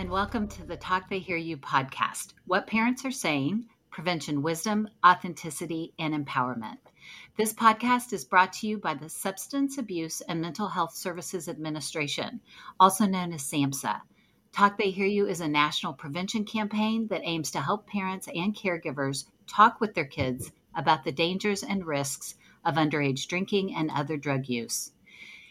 and welcome to the Talk They Hear You podcast What Parents Are Saying, Prevention Wisdom, Authenticity, and Empowerment. This podcast is brought to you by the Substance Abuse and Mental Health Services Administration, also known as SAMHSA. Talk They Hear You is a national prevention campaign that aims to help parents and caregivers talk with their kids about the dangers and risks of underage drinking and other drug use.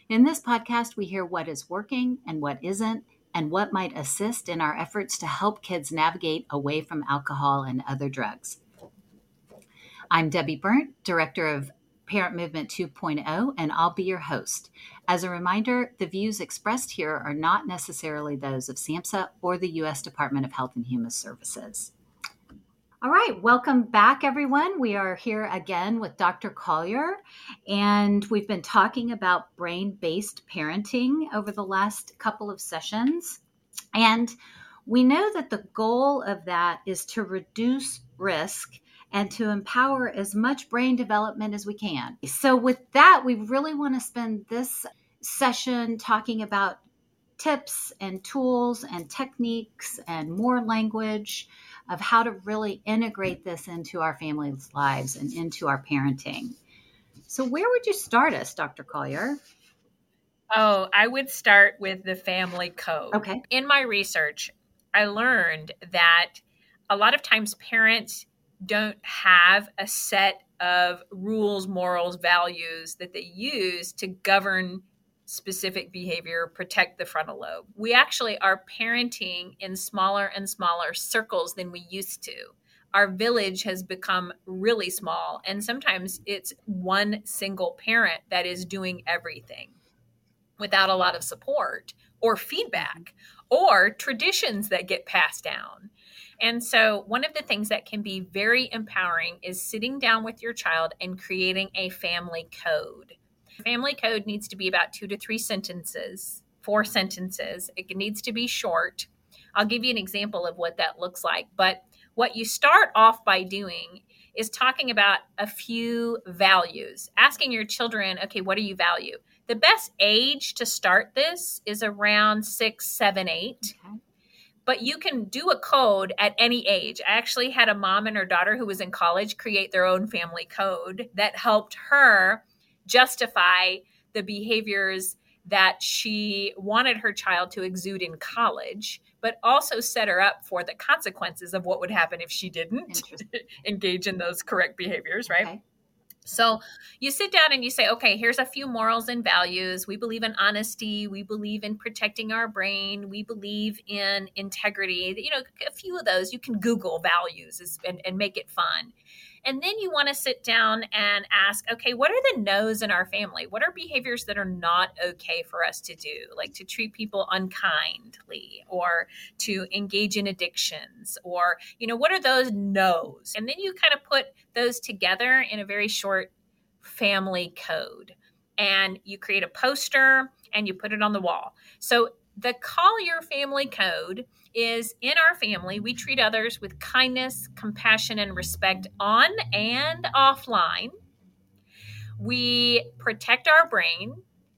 In this podcast, we hear what is working and what isn't, and what might assist in our efforts to help kids navigate away from alcohol and other drugs. I'm Debbie Burnt, Director of Parent Movement 2.0, and I'll be your host. As a reminder, the views expressed here are not necessarily those of SAMHSA or the U.S. Department of Health and Human Services. All right, welcome back, everyone. We are here again with Dr. Collier, and we've been talking about brain based parenting over the last couple of sessions. And we know that the goal of that is to reduce risk and to empower as much brain development as we can. So, with that, we really want to spend this session talking about tips and tools and techniques and more language of how to really integrate this into our families' lives and into our parenting. So, where would you start us, Dr. Collier? Oh, I would start with the family code. Okay. In my research, I learned that a lot of times parents don't have a set of rules, morals, values that they use to govern specific behavior, protect the frontal lobe. We actually are parenting in smaller and smaller circles than we used to. Our village has become really small, and sometimes it's one single parent that is doing everything without a lot of support or feedback or traditions that get passed down. And so, one of the things that can be very empowering is sitting down with your child and creating a family code. Family code needs to be about two to three sentences, four sentences. It needs to be short. I'll give you an example of what that looks like. But what you start off by doing is talking about a few values, asking your children, okay, what do you value? The best age to start this is around six, seven, eight. Okay. But you can do a code at any age. I actually had a mom and her daughter who was in college create their own family code that helped her justify the behaviors that she wanted her child to exude in college, but also set her up for the consequences of what would happen if she didn't engage in those correct behaviors, right? Okay. So you sit down and you say, okay, here's a few morals and values. We believe in honesty. We believe in protecting our brain. We believe in integrity. You know, a few of those you can Google values and, and make it fun. And then you want to sit down and ask, okay, what are the no's in our family? What are behaviors that are not okay for us to do? Like to treat people unkindly or to engage in addictions or, you know, what are those no's? And then you kind of put those together in a very short family code. And you create a poster and you put it on the wall. So the Collier family code is in our family, we treat others with kindness, compassion, and respect on and offline. We protect our brain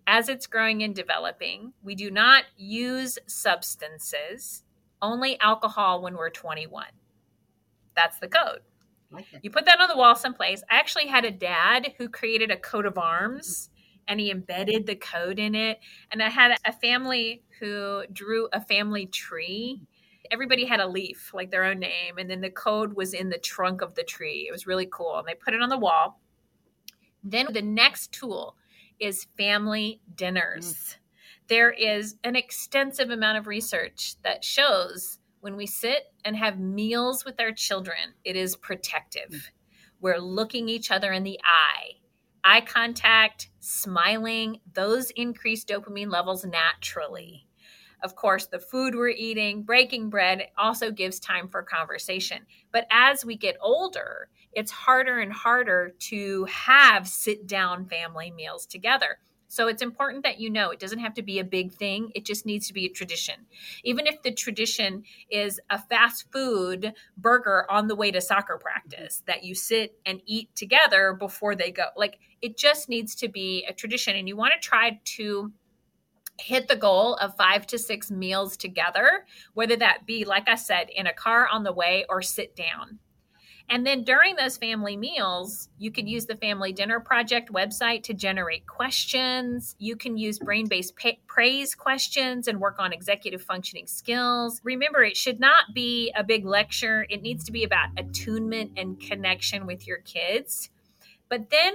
as it's growing and developing. We do not use substances, only alcohol when we're 21. That's the code. You put that on the wall someplace. I actually had a dad who created a coat of arms and he embedded the code in it. And I had a family who drew a family tree. Everybody had a leaf, like their own name, and then the code was in the trunk of the tree. It was really cool. And they put it on the wall. Then the next tool is family dinners. Mm. There is an extensive amount of research that shows when we sit and have meals with our children, it is protective. Mm. We're looking each other in the eye eye contact, smiling, those increase dopamine levels naturally. Of course, the food we're eating, breaking bread, also gives time for conversation. But as we get older, it's harder and harder to have sit down family meals together. So it's important that you know it doesn't have to be a big thing. It just needs to be a tradition. Even if the tradition is a fast food burger on the way to soccer practice that you sit and eat together before they go. Like it just needs to be a tradition and you want to try to hit the goal of five to six meals together, whether that be, like I said, in a car on the way or sit down. And then during those family meals, you could use the Family Dinner Project website to generate questions. You can use brain based praise questions and work on executive functioning skills. Remember, it should not be a big lecture, it needs to be about attunement and connection with your kids. But then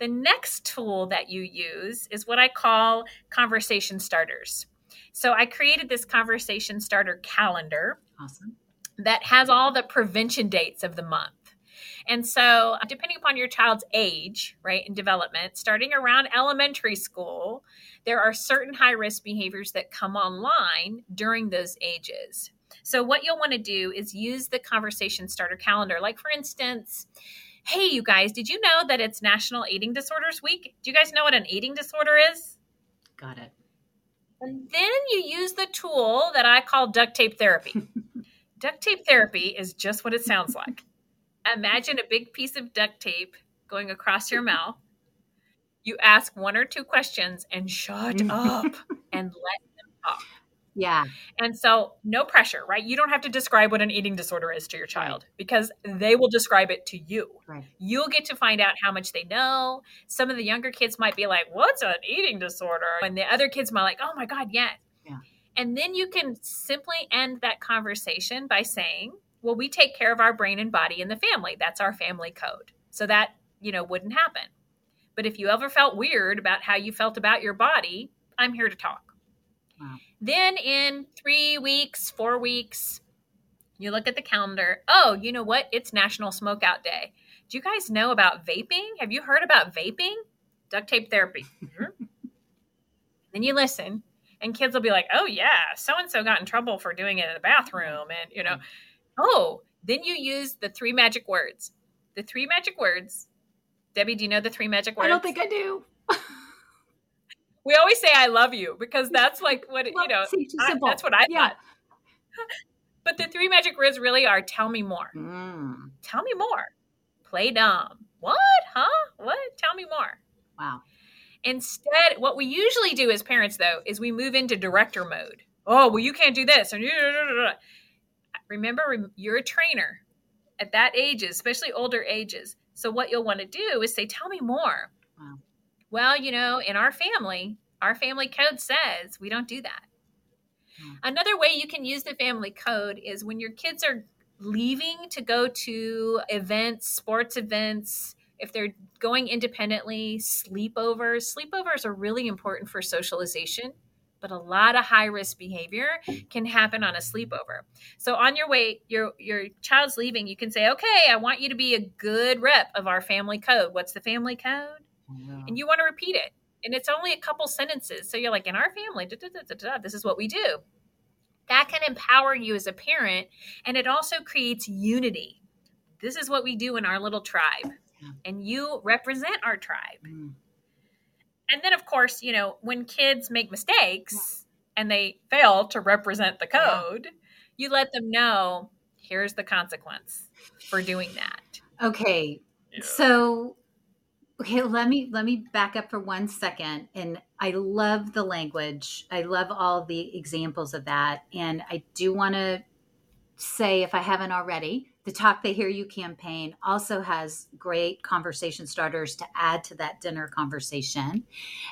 the next tool that you use is what I call conversation starters. So I created this conversation starter calendar. Awesome that has all the prevention dates of the month. And so, depending upon your child's age, right, in development, starting around elementary school, there are certain high risk behaviors that come online during those ages. So, what you'll want to do is use the conversation starter calendar. Like, for instance, hey, you guys, did you know that it's National Eating Disorders Week? Do you guys know what an eating disorder is? Got it. And then you use the tool that I call duct tape therapy. duct tape therapy is just what it sounds like. Imagine a big piece of duct tape going across your mouth. You ask one or two questions and shut up and let them talk. Yeah. And so, no pressure, right? You don't have to describe what an eating disorder is to your child because they will describe it to you. Right. You'll get to find out how much they know. Some of the younger kids might be like, What's an eating disorder? And the other kids might like, Oh my God, yes. And then you can simply end that conversation by saying, well, we take care of our brain and body in the family. That's our family code. So that, you know, wouldn't happen. But if you ever felt weird about how you felt about your body, I'm here to talk. Wow. Then in three weeks, four weeks, you look at the calendar. Oh, you know what? It's National Smokeout Day. Do you guys know about vaping? Have you heard about vaping? Duct tape therapy. Hmm? then you listen and kids will be like, "Oh yeah, so and so got in trouble for doing it in the bathroom," and you know, oh, then you use the three magic words. The three magic words. Debbie, do you know the three magic words? I don't think I do. we always say "I love you" because that's like what well, you know. I, that's what I yeah. thought. but the three magic words really are: "Tell me more." Mm. Tell me more. Play dumb. What? Huh? What? Tell me more. Wow. Instead, what we usually do as parents, though, is we move into director mode. Oh, well, you can't do this. And remember, you're a trainer at that age, especially older ages. So what you'll want to do is say, "Tell me more." Well, you know, in our family, our family code says we don't do that. Hmm. Another way you can use the family code is when your kids are leaving to go to events, sports events, if they're going independently, sleepovers. Sleepovers are really important for socialization, but a lot of high risk behavior can happen on a sleepover. So on your way, your your child's leaving, you can say, "Okay, I want you to be a good rep of our family code. What's the family code?" Yeah. And you want to repeat it. And it's only a couple sentences. So you're like, "In our family, da, da, da, this is what we do." That can empower you as a parent, and it also creates unity. This is what we do in our little tribe and you represent our tribe. Mm. And then, of course, you know, when kids make mistakes yeah. and they fail to represent the code, yeah. you let them know here's the consequence for doing that. Okay. Yeah. So okay let me let me back up for one second and i love the language i love all the examples of that and i do want to say if i haven't already the Talk They Hear You campaign also has great conversation starters to add to that dinner conversation.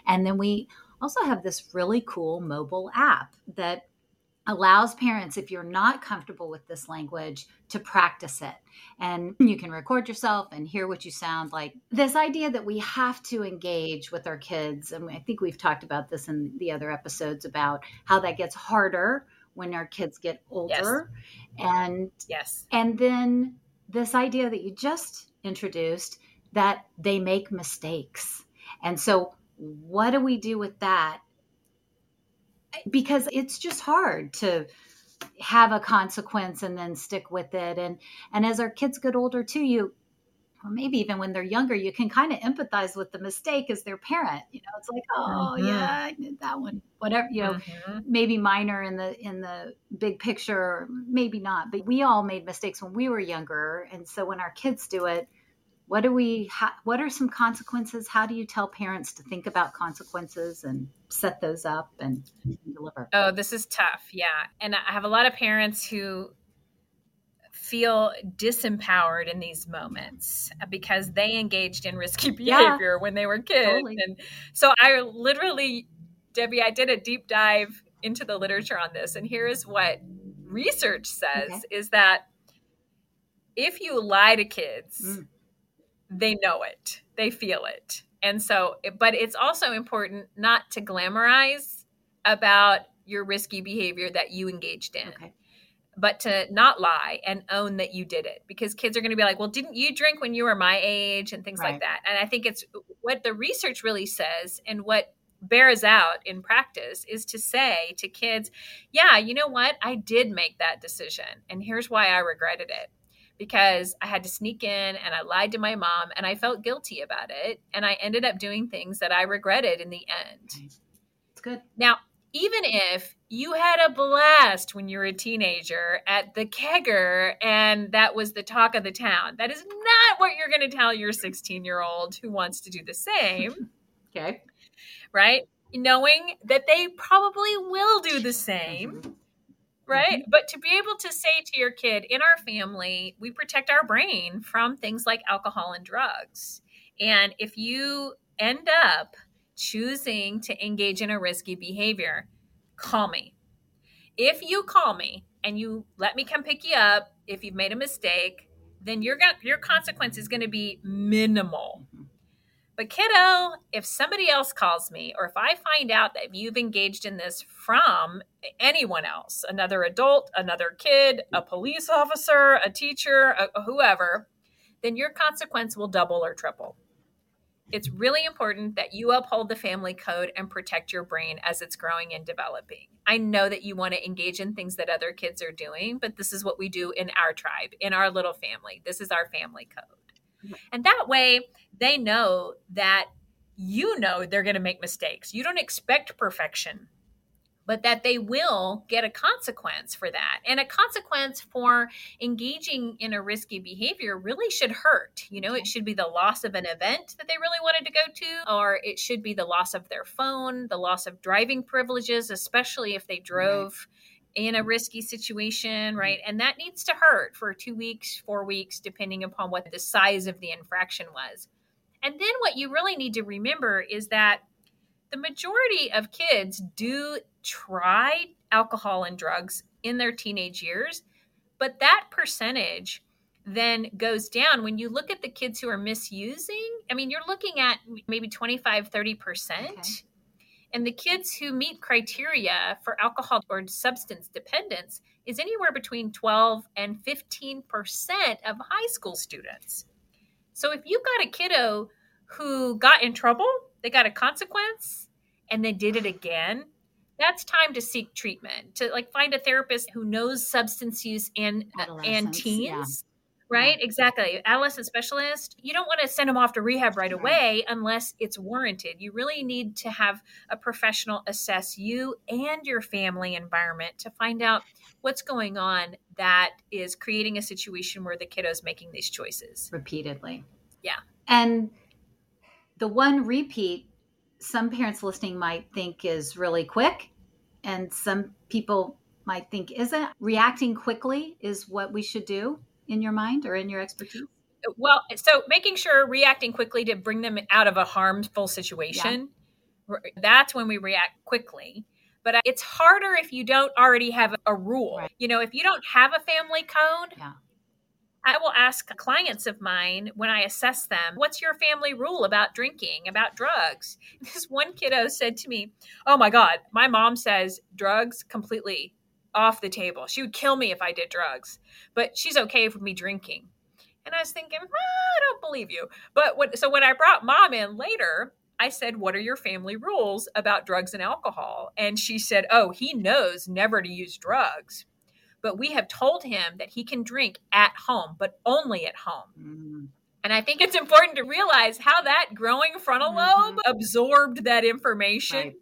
And then we also have this really cool mobile app that allows parents, if you're not comfortable with this language, to practice it. And you can record yourself and hear what you sound like. This idea that we have to engage with our kids, and I think we've talked about this in the other episodes about how that gets harder when our kids get older yes. and yes and then this idea that you just introduced that they make mistakes and so what do we do with that because it's just hard to have a consequence and then stick with it and and as our kids get older too you or maybe even when they're younger, you can kind of empathize with the mistake as their parent. You know, it's like, oh mm-hmm. yeah, I did that one. Whatever, you know, mm-hmm. maybe minor in the in the big picture, maybe not. But we all made mistakes when we were younger, and so when our kids do it, what do we ha- what are some consequences? How do you tell parents to think about consequences and set those up and, deliver? Oh this is tough yeah. And i have a lot of parents who feel disempowered in these moments because they engaged in risky behavior yeah, when they were kids. totally. and so i literally debbie i did a deep dive into the literature on this and here is what research says okay. is that if you lie to kids mm they know it, they feel it. And so, but it's also important not to glamorize about your risky behavior that you engaged in. Okay. But to not lie and own that you did it because kids are going to be like, well, didn't you drink when you were my age and things right. like that. And I think it's what the research really says and what bears out in practice is to say to kids, yeah, you know what? I did make that decision. And here's why I regretted it because I had to sneak in and I lied to my mom and I felt guilty about it. And I ended up doing things that I regretted in the end. It's good. Now, even if you had a blast when you were a teenager at the kegger and that was the talk of the town, that is not what you're going to tell your 16 year old who wants to do the same. okay. Right? Knowing that they probably will do the same. Right? Mm-hmm. But to be able to say to your kid, in our family, we protect our brain from things like alcohol and drugs. And if you end up choosing to engage in a risky behavior, call me. If you call me and you let me come pick you up if you've made a mistake, then your your consequence is going to be minimal. But kiddo, if somebody else calls me, or if I find out that you've engaged in this from anyone else, another adult, another kid, a police officer, a teacher, a, whoever, then your consequence will double or triple. It's really important that you uphold the family code and protect your brain as it's growing and developing. I know that you want to engage in things that other kids are doing, but this is what we do in our tribe, in our little family. This is our family code. And that way, they know that you know they're going to make mistakes. You don't expect perfection, but that they will get a consequence for that. And a consequence for engaging in a risky behavior really should hurt. You know, it should be the loss of an event that they really wanted to go to, or it should be the loss of their phone, the loss of driving privileges, especially if they drove. Right in a mm-hmm. risky situation, mm-hmm. right? And that needs to hurt for two weeks, four weeks, depending upon what the size of the infraction was. And then what you really need to remember is that the majority of kids do try alcohol and drugs in their teenage years, but that percentage then goes down when you look at the kids who are misusing. I mean, you're looking at maybe 25, 30%. Okay. And the kids who meet criteria for alcohol or substance dependence is anywhere between 12 and 15% of high school students. So if you've got a kiddo who got in trouble, they got a consequence, and they did it again, that's time to seek treatment to like find a therapist who knows substance use and and teens right? Exactly. Adolescent specialist, you don't want to send them off to rehab right mm-hmm. away unless it's warranted. You really need to have a professional assess you and your family environment to find out what's going on that is creating a situation where the kiddo's making these choices repeatedly. Yeah. And the one repeat some parents listening might think is really quick and some people might think isn't reacting quickly is what we should do in your mind or in your expertise? Well, so making sure reacting quickly to bring them out of a harmful situation, yeah. that's when we react quickly. But it's harder if you don't already have a rule. Right. You know, if you don't have a family code, yeah. I will ask clients of mine when I assess them, what's your family rule about drinking, about drugs? This one kiddo said to me, Oh my God, my mom says drugs completely off the table. She would kill me if I did drugs, but she's okay with me drinking. And I was thinking, ah, I don't believe you. But what, so when I brought mom in later, I said, What are your family rules about drugs and alcohol? And she said, Oh, he knows never to use drugs. But we have told him that he can drink at home, but only at home. Mm-hmm. And I think it's important to realize how that growing frontal lobe mm-hmm. absorbed that information. Right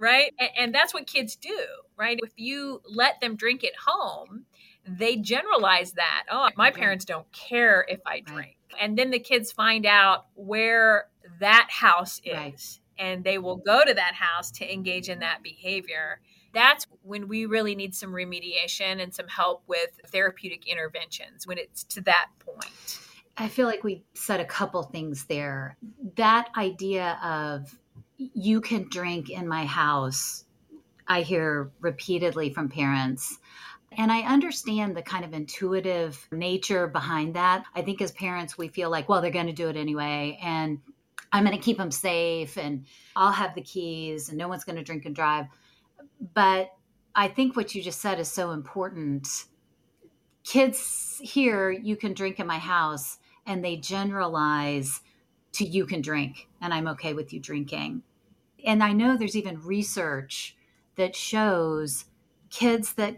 right? And, and, that's what kids do, right? If you let them drink at home, they generalize that. Oh, my parents don't care if I drink. Right. And then the kids find out where that house is. Right. And they will go to that house to engage in that behavior. That's when we really need some remediation and some help with therapeutic interventions when it's to that point. I feel like we said a couple things there. That idea of you can drink in my house, I hear repeatedly from parents. And I understand the kind of intuitive nature behind that. I think as parents, we feel like, well, they're going to do it anyway. And I'm going to keep them safe and I'll have the keys and no one's going to drink and drive. But I think what you just said is so important. Kids hear, you can drink in my house, and they generalize to you can drink, and I'm okay with you drinking. And I know there's even research that shows kids that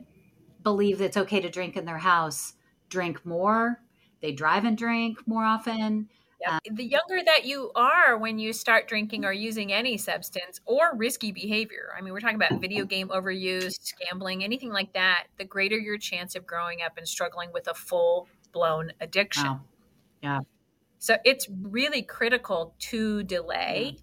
believe that it's okay to drink in their house drink more, they drive and drink more often. Yep. Um, the younger that you are when you start drinking or using any substance or risky behavior, I mean, we're talking about video game overuse, gambling, anything like that, the greater your chance of growing up and struggling with a full blown addiction. Wow. Yeah. So it's really critical to delay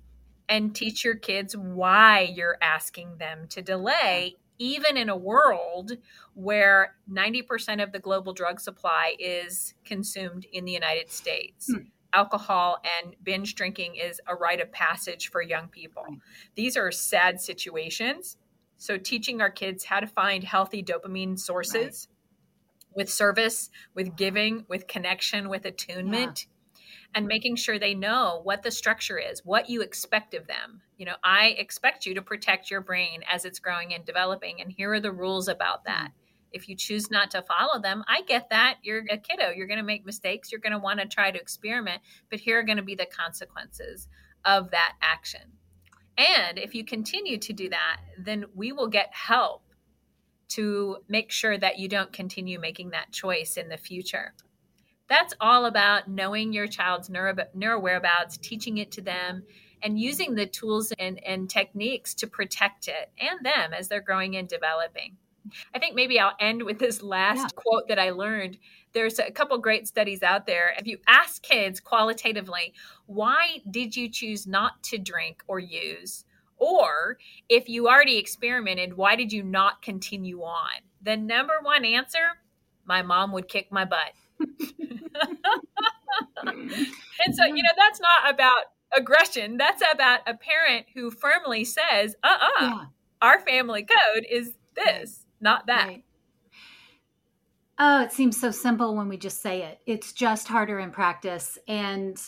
and teach your kids why you're asking them to delay even in a world where 90% of the global drug supply is consumed in the United States. Hmm. Alcohol and binge drinking is a rite of passage for young people. These are sad situations. So, teaching our kids how to find healthy dopamine sources right. with service, with giving, with connection, with attunement. Yeah and making sure they know what the structure is, what you expect of them. You know, I expect you to protect your brain as it's growing and developing, and here are the rules about hmm. that. If you choose not to follow them, I get that. You're a kiddo. You're going to make mistakes. You're going to want to try to experiment, but here are going to be the consequences of that action. And if you continue to do that, then we will get help to make sure that you don't continue making that choice in the future that's all about knowing your child's neuro, neuro whereabouts, teaching it to them, and using the tools and, and techniques to protect it and them as they're growing and developing. I think maybe I'll end with this last yeah. quote that I learned. There's a couple great studies out there. If you ask kids qualitatively, why did you choose not to drink or use? Or if you already experimented, why did you not continue on? The number one answer my mom would kick my butt. and so, you know, that's not about aggression. That's about a parent who firmly says, uh uh-uh, uh yeah. our family code is this, not that. Right. Oh, it seems so simple when we just say it. It's just harder in practice. And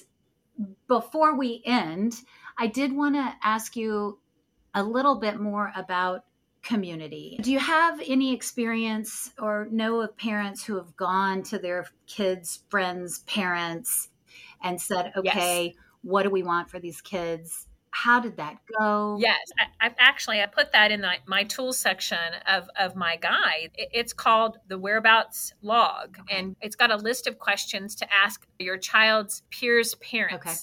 before we end, I did want to ask you a little bit more about community. Do you have any experience or know of parents who have gone to their kids' friends' parents and said, okay, yes. what do we want for these kids? How did that go? Yes, I, I actually I put that in the, my tools section of, of my guide. It, it's called the whereabouts log, okay. and it's got a list of questions to ask your child's peers' parents. Okay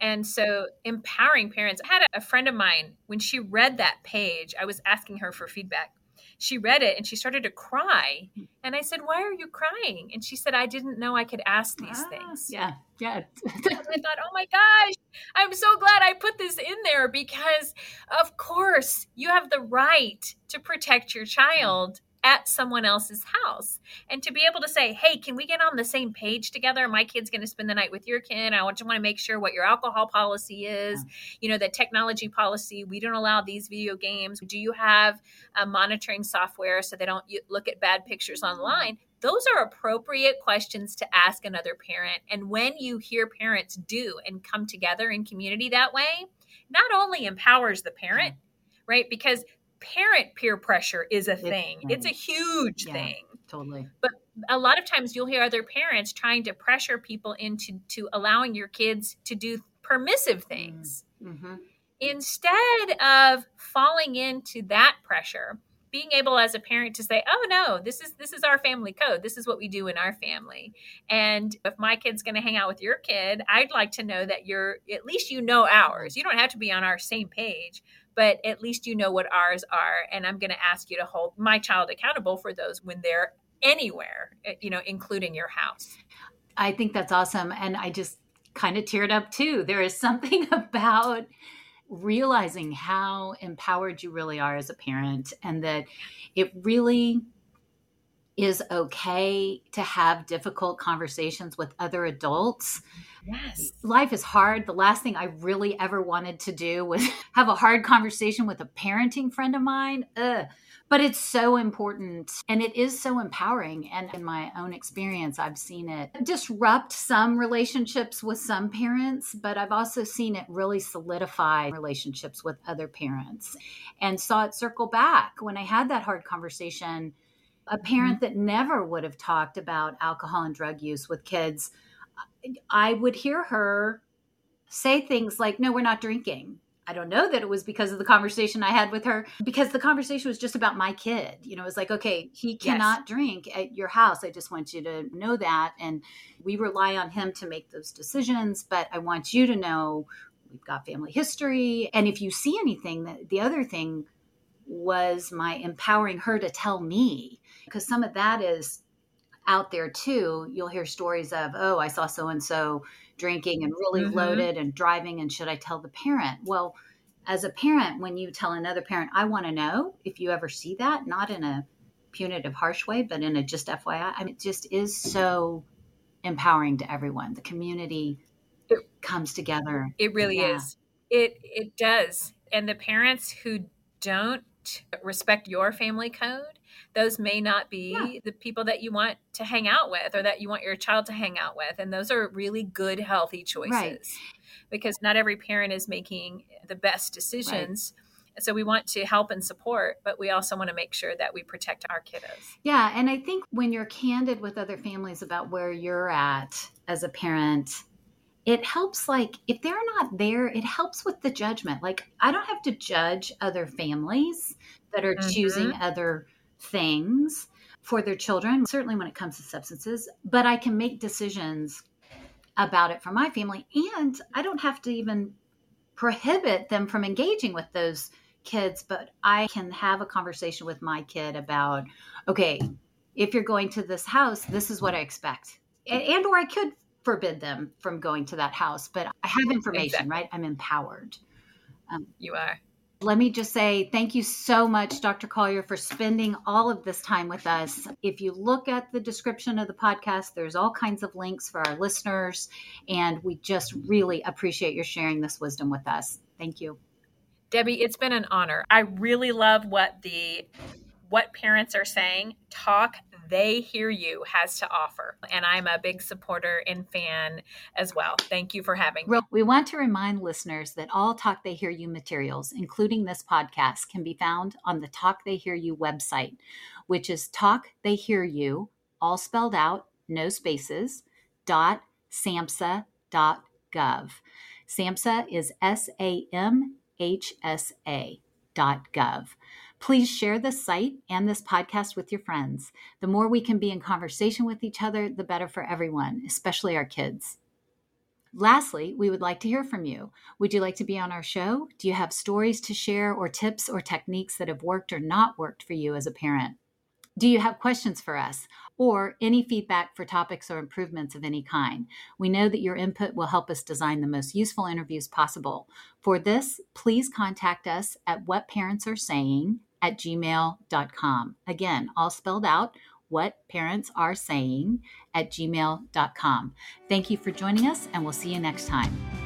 and so empowering parents. I had a friend of mine, when she read that page, I was asking her for feedback. She read it and she started to cry. And I said, Why are you crying? And she said, I didn't know I could ask these ah, things. Yeah. Yeah. I thought, Oh my gosh, I'm so glad I put this in there because, of course, you have the right to protect your child at someone else's house. And to be able to say, hey, can we get on the same page together? My kid's going to spend the night with your kid. I just want to make sure what your alcohol policy is, yeah. you know, the technology policy. We don't allow these video games. Do you have a monitoring software so they don't look at bad pictures online? Those are appropriate questions to ask another parent. And when you hear parents do and come together in community that way, not only empowers the parent, right? Because parent peer pressure is a thing. It's, it's a huge yeah, thing. Totally. But a lot of times you'll hear other parents trying to pressure people into to allowing your kids to do permissive things. Mm-hmm. Instead of falling into that pressure, being able as a parent to say, "Oh no, this is this is our family code. This is what we do in our family." And if my kid's going to hang out with your kid, I'd like to know that you're at least you know ours. You don't have to be on our same page, but at least you know what ours are. And I'm going to ask you to hold my child accountable for those when they're anywhere, eh, you know, including your house. I think that's awesome. And I just kind of teared up too. There is something about realizing how empowered you really are as a parent and that it really is okay to have difficult conversations with other adults. Yes. Life is hard. The last thing I really ever wanted to do was have a hard conversation with a parenting friend of mine. Ugh. But it's so important and it is so empowering. And in my own experience, I've seen it disrupt some relationships with some parents, but I've also seen it really solidify relationships with other parents and saw it circle back when I had that hard conversation a parent mm-hmm. that never would have talked about alcohol and drug use with kids, I would hear her say things like, No, we're not drinking. I don't know that it was because of the conversation I had with her, because the conversation was just about my kid. You know, it was like, okay, he cannot yes. drink at your house. I just want you to know that. And we rely on him to make those decisions. But I want you to know we've got family history. And if you see anything, the other thing was my empowering her to tell me because some of that is out there too. You'll hear stories of, oh, I saw so and so drinking and really mm-hmm. loaded and driving, and should I tell the parent? Well, as a parent, when you tell another parent, I want to know if you ever see that, not in a punitive, harsh way, but in a just FYI. I mean, it just is so empowering to everyone. The community it, comes together. It really yeah. is. It it does. And the parents who don't respect your family code, those may not be yeah. the people that you want to hang out with or that you want your child to hang out with. And those are really good, healthy choices right. because not every parent is making the best decisions. Right. So we want to help and support, but we also want to make sure that we protect our kiddos. Yeah. And I think when you're candid with other families about where you're at as a parent, it helps like if they're not there it helps with the judgment like i don't have to judge other families that are mm-hmm. choosing other things for their children certainly when it comes to substances but i can make decisions about it for my family and i don't have to even prohibit them from engaging with those kids but i can have a conversation with my kid about okay if you're going to this house this is what i expect and, and or i could forbid them from going to that house, but I have information, exactly. right? I'm empowered. Um, you are. Let me just say thank you so much, Dr. Collier, for spending all of this time with us. If you look at the description of the podcast, there's all kinds of links for our listeners, and we just really appreciate your sharing this wisdom with us. Thank you. Debbie, it's been an honor. I really love what the what parents are saying. Talk they Hear You has to offer. And I'm a big supporter and fan as well. Thank you for having me. We want to remind listeners that all Talk They Hear You materials, including this podcast, can be found on the Talk They Hear You website, which is Talk They Hear You, all spelled out, no spaces, dot samhsa dot gov. SAMHSA is S A M H S A dot gov. Please share this site and this podcast with your friends. The more we can be in conversation with each other, the better for everyone, especially our kids. Lastly, we would like to hear from you. Would you like to be on our show? Do you have stories to share or tips or techniques that have worked or not worked for you as a parent? Do you have questions for us or any feedback for topics or improvements of any kind? We know that your input will help us design the most useful interviews possible. For this, please contact us at whatparentsaresaying at gmail.com. Again, all spelled out what parents are saying at gmail.com. Thank you for joining us, and we'll see you next time.